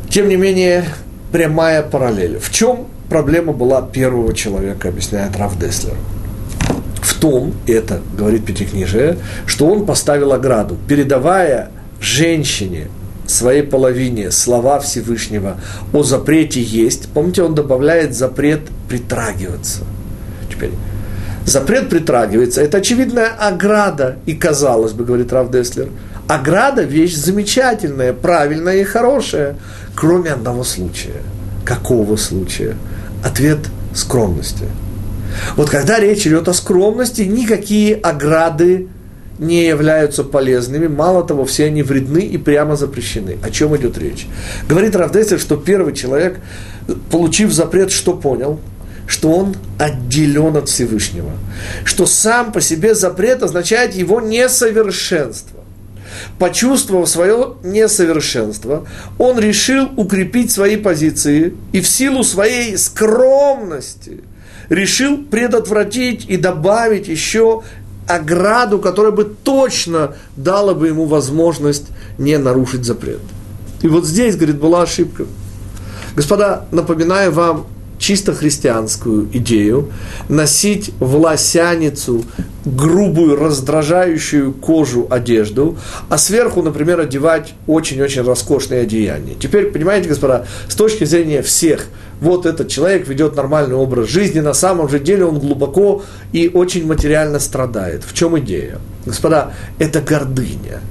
тем не менее, прямая параллель. В чем проблема была первого человека, объясняет Рав Деслер? В том, это говорит Пятикнижие, что он поставил ограду, передавая женщине своей половине слова Всевышнего о запрете есть, помните, он добавляет запрет притрагиваться. Теперь, запрет притрагивается, это очевидная ограда, и казалось бы, говорит Рав Деслер, ограда вещь замечательная, правильная и хорошая, кроме одного случая. Какого случая? Ответ скромности. Вот когда речь идет о скромности, никакие ограды не являются полезными, мало того, все они вредны и прямо запрещены. О чем идет речь? Говорит Равдесер, что первый человек, получив запрет, что понял? Что он отделен от Всевышнего. Что сам по себе запрет означает его несовершенство. Почувствовав свое несовершенство, он решил укрепить свои позиции и в силу своей скромности решил предотвратить и добавить еще ограду, которая бы точно дала бы ему возможность не нарушить запрет. И вот здесь, говорит, была ошибка. Господа, напоминаю вам чисто христианскую идею носить в лосяницу грубую, раздражающую кожу одежду, а сверху, например, одевать очень-очень роскошные одеяния. Теперь, понимаете, господа, с точки зрения всех, вот этот человек ведет нормальный образ жизни, на самом же деле он глубоко и очень материально страдает. В чем идея? Господа, это гордыня.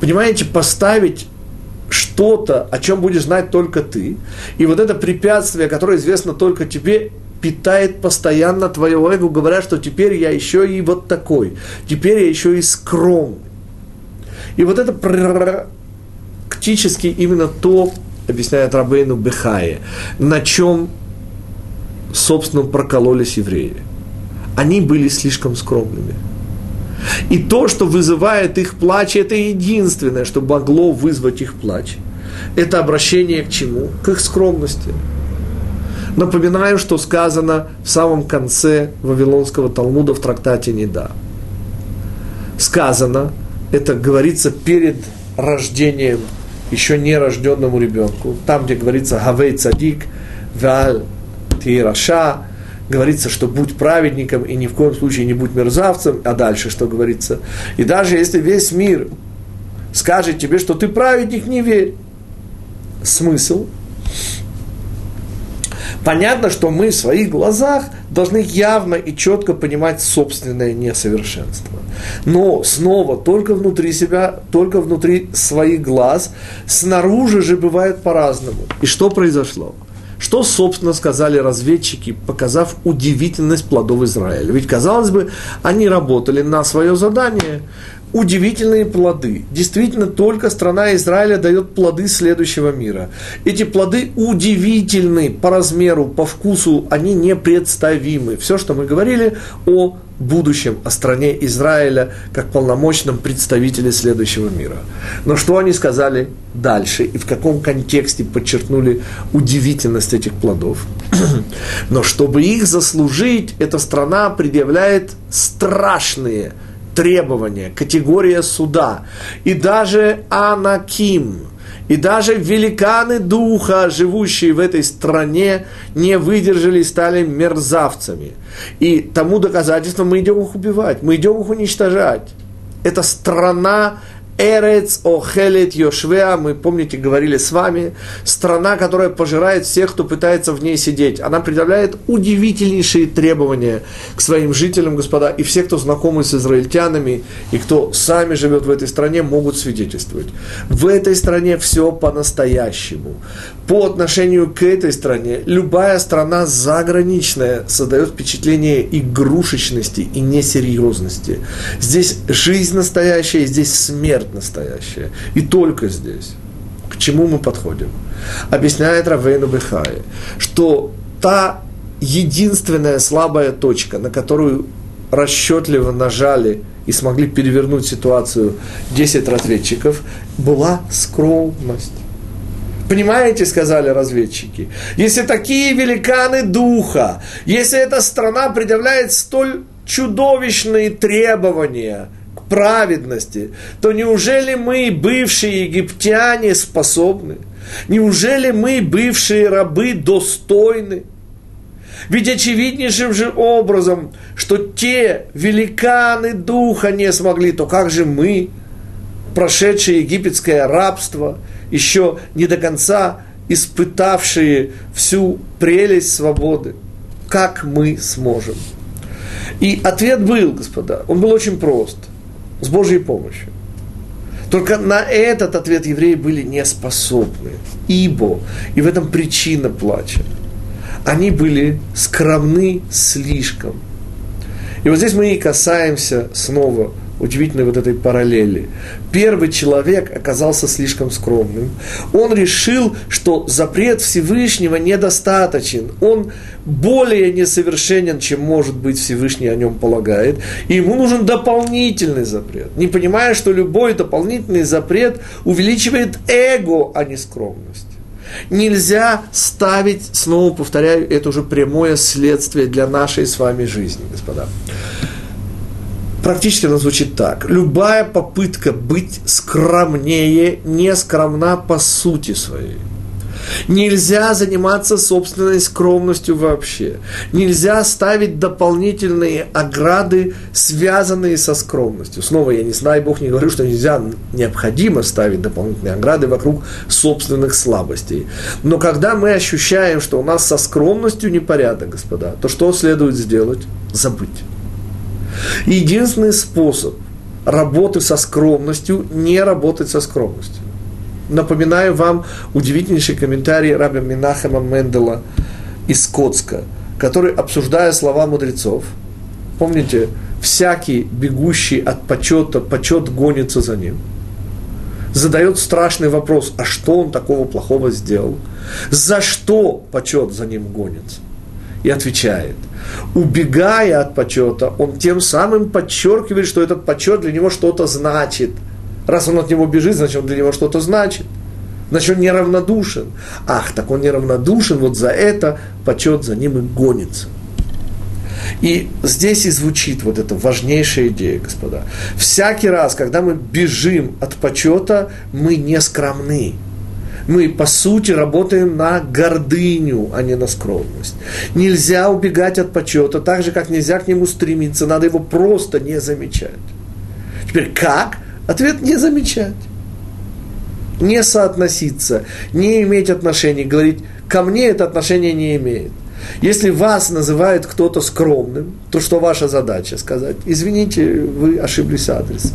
Понимаете, поставить что-то, о чем будешь знать только ты. И вот это препятствие, которое известно только тебе, питает постоянно твое эго, говоря, что теперь я еще и вот такой, теперь я еще и скромный. И вот это практически именно то, объясняет Рабейну Бехае, на чем, собственно, прокололись евреи. Они были слишком скромными – и то, что вызывает их плач, это единственное, что могло вызвать их плач. Это обращение к чему? К их скромности. Напоминаю, что сказано в самом конце Вавилонского Талмуда в трактате Неда. Сказано, это говорится перед рождением еще нерожденному ребенку. Там, где говорится «Гавей цадик», «Валь тираша», говорится, что будь праведником и ни в коем случае не будь мерзавцем, а дальше что говорится. И даже если весь мир скажет тебе, что ты праведник, не верь. Смысл? Понятно, что мы в своих глазах должны явно и четко понимать собственное несовершенство. Но снова только внутри себя, только внутри своих глаз, снаружи же бывает по-разному. И что произошло? Что, собственно, сказали разведчики, показав удивительность плодов Израиля? Ведь, казалось бы, они работали на свое задание. Удивительные плоды. Действительно, только страна Израиля дает плоды следующего мира. Эти плоды удивительны по размеру, по вкусу, они непредставимы. Все, что мы говорили о будущем, о стране Израиля, как полномочном представителе следующего мира. Но что они сказали дальше и в каком контексте подчеркнули удивительность этих плодов? Но чтобы их заслужить, эта страна предъявляет страшные требования, категория суда. И даже Анаким – и даже великаны духа, живущие в этой стране, не выдержали и стали мерзавцами. И тому доказательством мы идем их убивать, мы идем их уничтожать. Эта страна Эрец Охелет Йошвеа, мы, помните, говорили с вами, страна, которая пожирает всех, кто пытается в ней сидеть. Она предъявляет удивительнейшие требования к своим жителям, господа, и все, кто знакомы с израильтянами, и кто сами живет в этой стране, могут свидетельствовать. В этой стране все по-настоящему. По отношению к этой стране, любая страна заграничная создает впечатление игрушечности и несерьезности. Здесь жизнь настоящая, здесь смерть смерть настоящая. И только здесь. К чему мы подходим? Объясняет Равейну Бехай, что та единственная слабая точка, на которую расчетливо нажали и смогли перевернуть ситуацию 10 разведчиков, была скромность. Понимаете, сказали разведчики, если такие великаны духа, если эта страна предъявляет столь чудовищные требования – праведности, то неужели мы, бывшие египтяне, способны? Неужели мы, бывшие рабы, достойны? Ведь очевиднейшим же образом, что те великаны духа не смогли, то как же мы, прошедшие египетское рабство, еще не до конца испытавшие всю прелесть свободы, как мы сможем? И ответ был, господа, он был очень прост – с Божьей помощью. Только на этот ответ евреи были не способны. Ибо, и в этом причина плача, они были скромны слишком. И вот здесь мы и касаемся снова удивительной вот этой параллели. Первый человек оказался слишком скромным. Он решил, что запрет Всевышнего недостаточен. Он более несовершенен, чем может быть Всевышний о нем полагает. И ему нужен дополнительный запрет. Не понимая, что любой дополнительный запрет увеличивает эго, а не скромность. Нельзя ставить, снова повторяю, это уже прямое следствие для нашей с вами жизни, господа практически оно звучит так. Любая попытка быть скромнее не скромна по сути своей. Нельзя заниматься собственной скромностью вообще. Нельзя ставить дополнительные ограды, связанные со скромностью. Снова, я не знаю, Бог не говорю, что нельзя, необходимо ставить дополнительные ограды вокруг собственных слабостей. Но когда мы ощущаем, что у нас со скромностью непорядок, господа, то что следует сделать? Забыть. Единственный способ работы со скромностью – не работать со скромностью. Напоминаю вам удивительнейший комментарий раби Минахема Мендела из Скотска, который, обсуждая слова мудрецов, помните, всякий бегущий от почета, почет гонится за ним, задает страшный вопрос, а что он такого плохого сделал? За что почет за ним гонится? И отвечает – убегая от почета, он тем самым подчеркивает, что этот почет для него что-то значит. Раз он от него бежит, значит, он для него что-то значит. Значит, он неравнодушен. Ах, так он неравнодушен, вот за это почет за ним и гонится. И здесь и звучит вот эта важнейшая идея, господа. Всякий раз, когда мы бежим от почета, мы не скромны мы, по сути, работаем на гордыню, а не на скромность. Нельзя убегать от почета, так же, как нельзя к нему стремиться, надо его просто не замечать. Теперь как? Ответ – не замечать. Не соотноситься, не иметь отношений, говорить, ко мне это отношение не имеет. Если вас называет кто-то скромным, то что ваша задача? Сказать, извините, вы ошиблись адресом.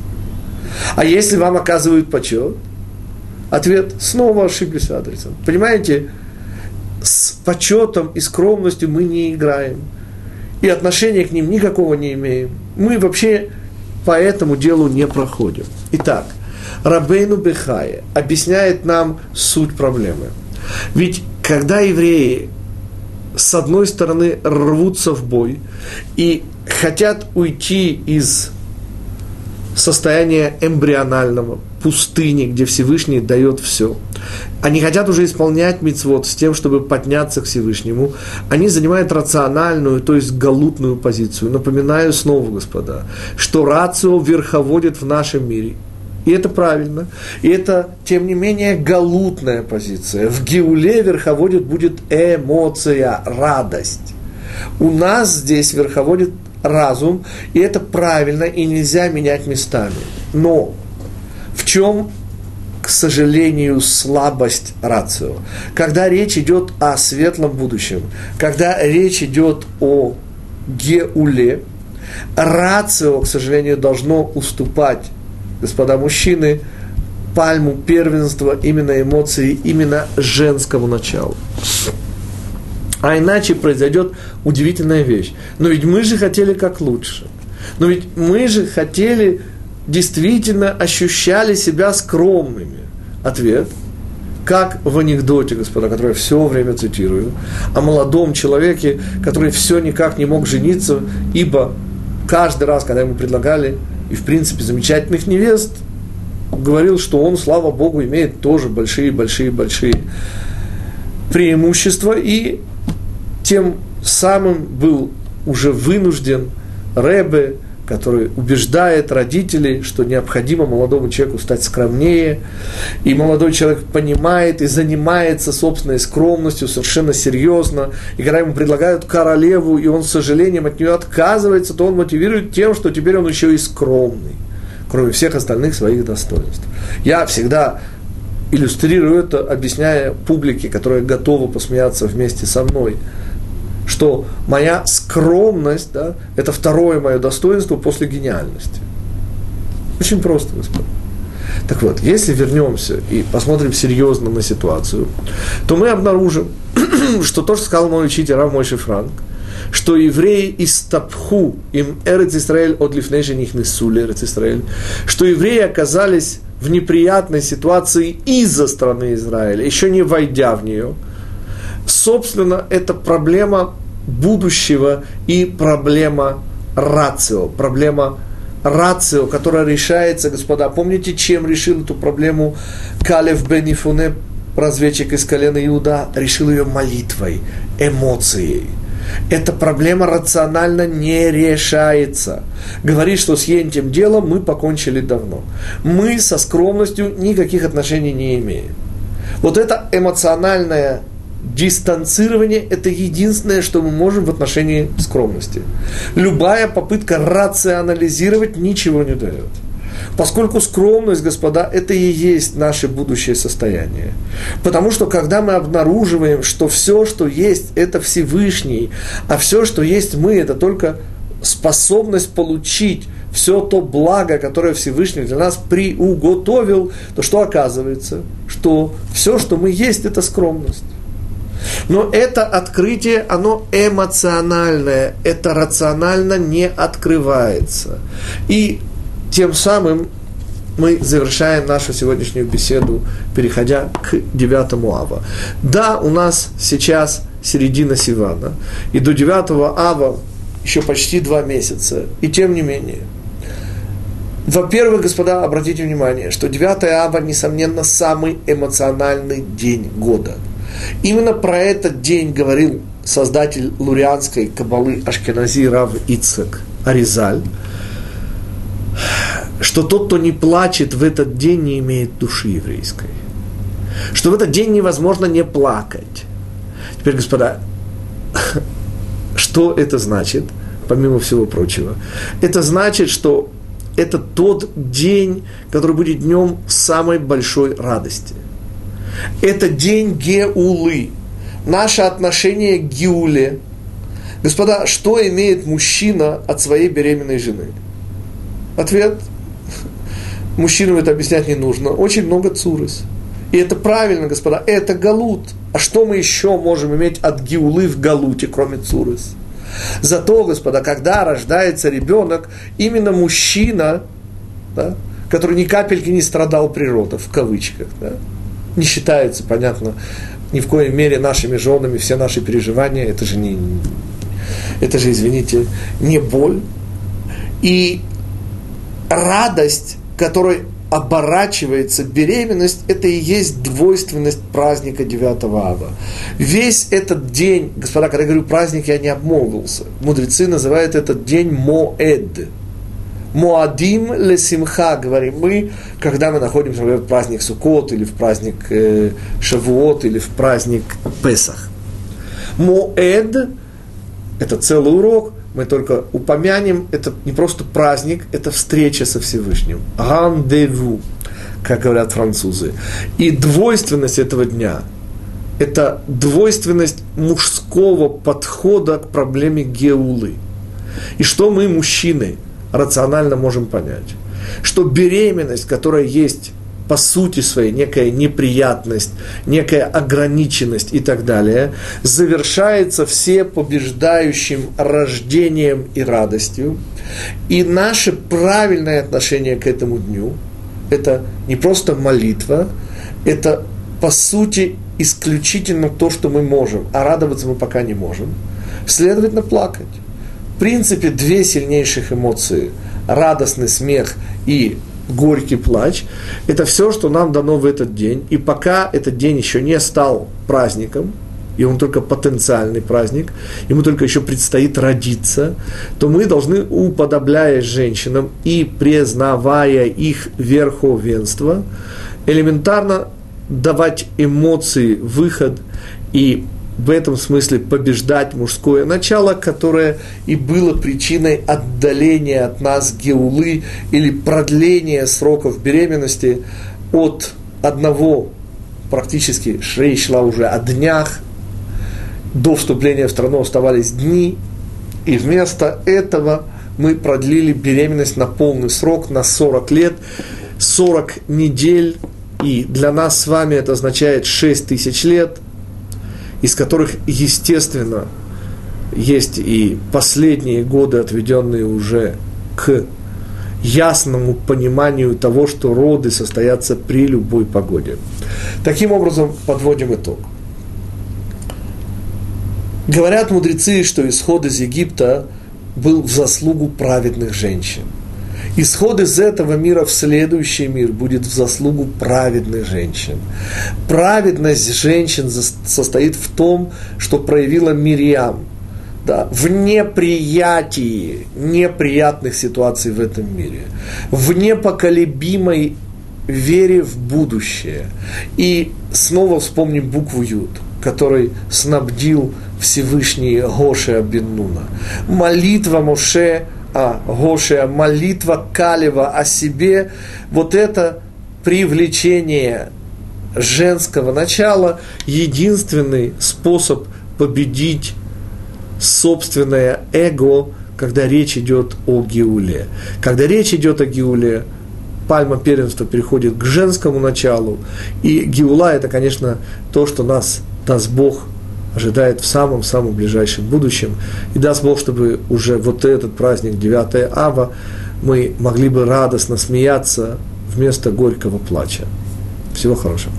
А если вам оказывают почет, Ответ – снова ошиблись адресом. Понимаете, с почетом и скромностью мы не играем. И отношения к ним никакого не имеем. Мы вообще по этому делу не проходим. Итак, Рабейну Бехае объясняет нам суть проблемы. Ведь когда евреи с одной стороны рвутся в бой и хотят уйти из состояния эмбрионального, пустыни, где Всевышний дает все. Они хотят уже исполнять мицвод с тем, чтобы подняться к Всевышнему. Они занимают рациональную, то есть галутную позицию. Напоминаю снова, господа, что рацио верховодит в нашем мире. И это правильно. И это, тем не менее, галутная позиция. В Геуле верховодит будет эмоция, радость. У нас здесь верховодит разум, и это правильно, и нельзя менять местами. Но В чем, к сожалению, слабость рацио? Когда речь идет о светлом будущем, когда речь идет о геуле, рацио, к сожалению, должно уступать, господа мужчины, пальму первенства именно эмоции, именно женскому началу. А иначе произойдет удивительная вещь. Но ведь мы же хотели как лучше. Но ведь мы же хотели, действительно ощущали себя скромными. Ответ – как в анекдоте, господа, который я все время цитирую, о молодом человеке, который все никак не мог жениться, ибо каждый раз, когда ему предлагали, и в принципе замечательных невест, говорил, что он, слава Богу, имеет тоже большие-большие-большие преимущества, и тем самым был уже вынужден Рэбе, который убеждает родителей, что необходимо молодому человеку стать скромнее, и молодой человек понимает и занимается собственной скромностью совершенно серьезно, и когда ему предлагают королеву, и он с сожалением от нее отказывается, то он мотивирует тем, что теперь он еще и скромный, кроме всех остальных своих достоинств. Я всегда иллюстрирую это, объясняя публике, которая готова посмеяться вместе со мной – что моя скромность, да, это второе мое достоинство после гениальности. Очень просто, господа. Так вот, если вернемся и посмотрим серьезно на ситуацию, то мы обнаружим, что то, что сказал мой учитель Рав Мойши Франк, что евреи из Тапху, им Эрец Исраэль от лифнейши них несули Эрец Исраэль, что евреи оказались в неприятной ситуации из-за страны Израиля, еще не войдя в нее. Собственно, это проблема будущего и проблема рацио, проблема рацио, которая решается, господа. Помните, чем решил эту проблему Калев Бенифуне, разведчик из колена Иуда? Решил ее молитвой, эмоцией. Эта проблема рационально не решается. Говорит, что с этим делом мы покончили давно. Мы со скромностью никаких отношений не имеем. Вот это эмоциональная дистанцирование – это единственное, что мы можем в отношении скромности. Любая попытка рационализировать ничего не дает. Поскольку скромность, господа, это и есть наше будущее состояние. Потому что когда мы обнаруживаем, что все, что есть, это Всевышний, а все, что есть мы, это только способность получить все то благо, которое Всевышний для нас приуготовил, то что оказывается? Что все, что мы есть, это скромность. Но это открытие, оно эмоциональное, это рационально не открывается. И тем самым мы завершаем нашу сегодняшнюю беседу, переходя к 9 ава. Да, у нас сейчас середина Сивана, и до 9 ава еще почти два месяца, и тем не менее. Во-первых, господа, обратите внимание, что 9 ава, несомненно, самый эмоциональный день года – Именно про этот день говорил создатель лурианской кабалы Ашкенази Рав Ицхак Аризаль, что тот, кто не плачет в этот день, не имеет души еврейской. Что в этот день невозможно не плакать. Теперь, господа, что это значит, помимо всего прочего? Это значит, что это тот день, который будет днем самой большой радости – это день Геулы. Наше отношение к Геуле. Господа, что имеет мужчина от своей беременной жены? Ответ. Мужчинам это объяснять не нужно. Очень много цурыс. И это правильно, господа, это галут. А что мы еще можем иметь от гиулы в галуте, кроме цурыс? Зато, господа, когда рождается ребенок, именно мужчина, да, который ни капельки не страдал природа, в кавычках, да, не считается, понятно, ни в коей мере нашими женами, все наши переживания, это же не, это же, извините, не боль. И радость, которой оборачивается беременность, это и есть двойственность праздника 9 ава. Весь этот день, господа, когда я говорю праздник, я не обмолвился. Мудрецы называют этот день Моэд. Моадим лесимха, говорим мы, когда мы находимся, например, в праздник Суккот, или в праздник э, Шавуот, или в праздник Песах. Моэд – это целый урок, мы только упомянем, это не просто праздник, это встреча со Всевышним. Рандеву. как говорят французы. И двойственность этого дня – это двойственность мужского подхода к проблеме геулы. И что мы, мужчины, рационально можем понять? Что беременность, которая есть по сути своей некая неприятность, некая ограниченность и так далее, завершается все побеждающим рождением и радостью. И наше правильное отношение к этому дню – это не просто молитва, это по сути исключительно то, что мы можем, а радоваться мы пока не можем. Следовательно, плакать. В принципе, две сильнейших эмоции – радостный смех и горький плач. Это все, что нам дано в этот день. И пока этот день еще не стал праздником, и он только потенциальный праздник, ему только еще предстоит родиться, то мы должны, уподобляясь женщинам и признавая их верховенство, элементарно давать эмоции выход и в этом смысле побеждать мужское начало, которое и было причиной отдаления от нас геулы или продления сроков беременности от одного, практически Шрей шла уже о днях, до вступления в страну оставались дни, и вместо этого мы продлили беременность на полный срок, на 40 лет, 40 недель, и для нас с вами это означает 6 тысяч лет – из которых, естественно, есть и последние годы, отведенные уже к ясному пониманию того, что роды состоятся при любой погоде. Таким образом, подводим итог. Говорят мудрецы, что исход из Египта был в заслугу праведных женщин – Исход из этого мира в следующий мир будет в заслугу праведных женщин. Праведность женщин состоит в том, что проявила Мириам, да, в неприятии неприятных ситуаций в этом мире, в непоколебимой вере в будущее. И снова вспомним букву Юд, который снабдил Всевышний Гоше Абиннуна. Молитва Моше – а Гошия, молитва Калева о себе, вот это привлечение женского начала, единственный способ победить собственное эго, когда речь идет о Геуле. Когда речь идет о Геуле, пальма первенства переходит к женскому началу, и Геула – это, конечно, то, что нас даст Бог ожидает в самом-самом ближайшем будущем. И даст Бог, чтобы уже вот этот праздник 9 Ава мы могли бы радостно смеяться вместо горького плача. Всего хорошего.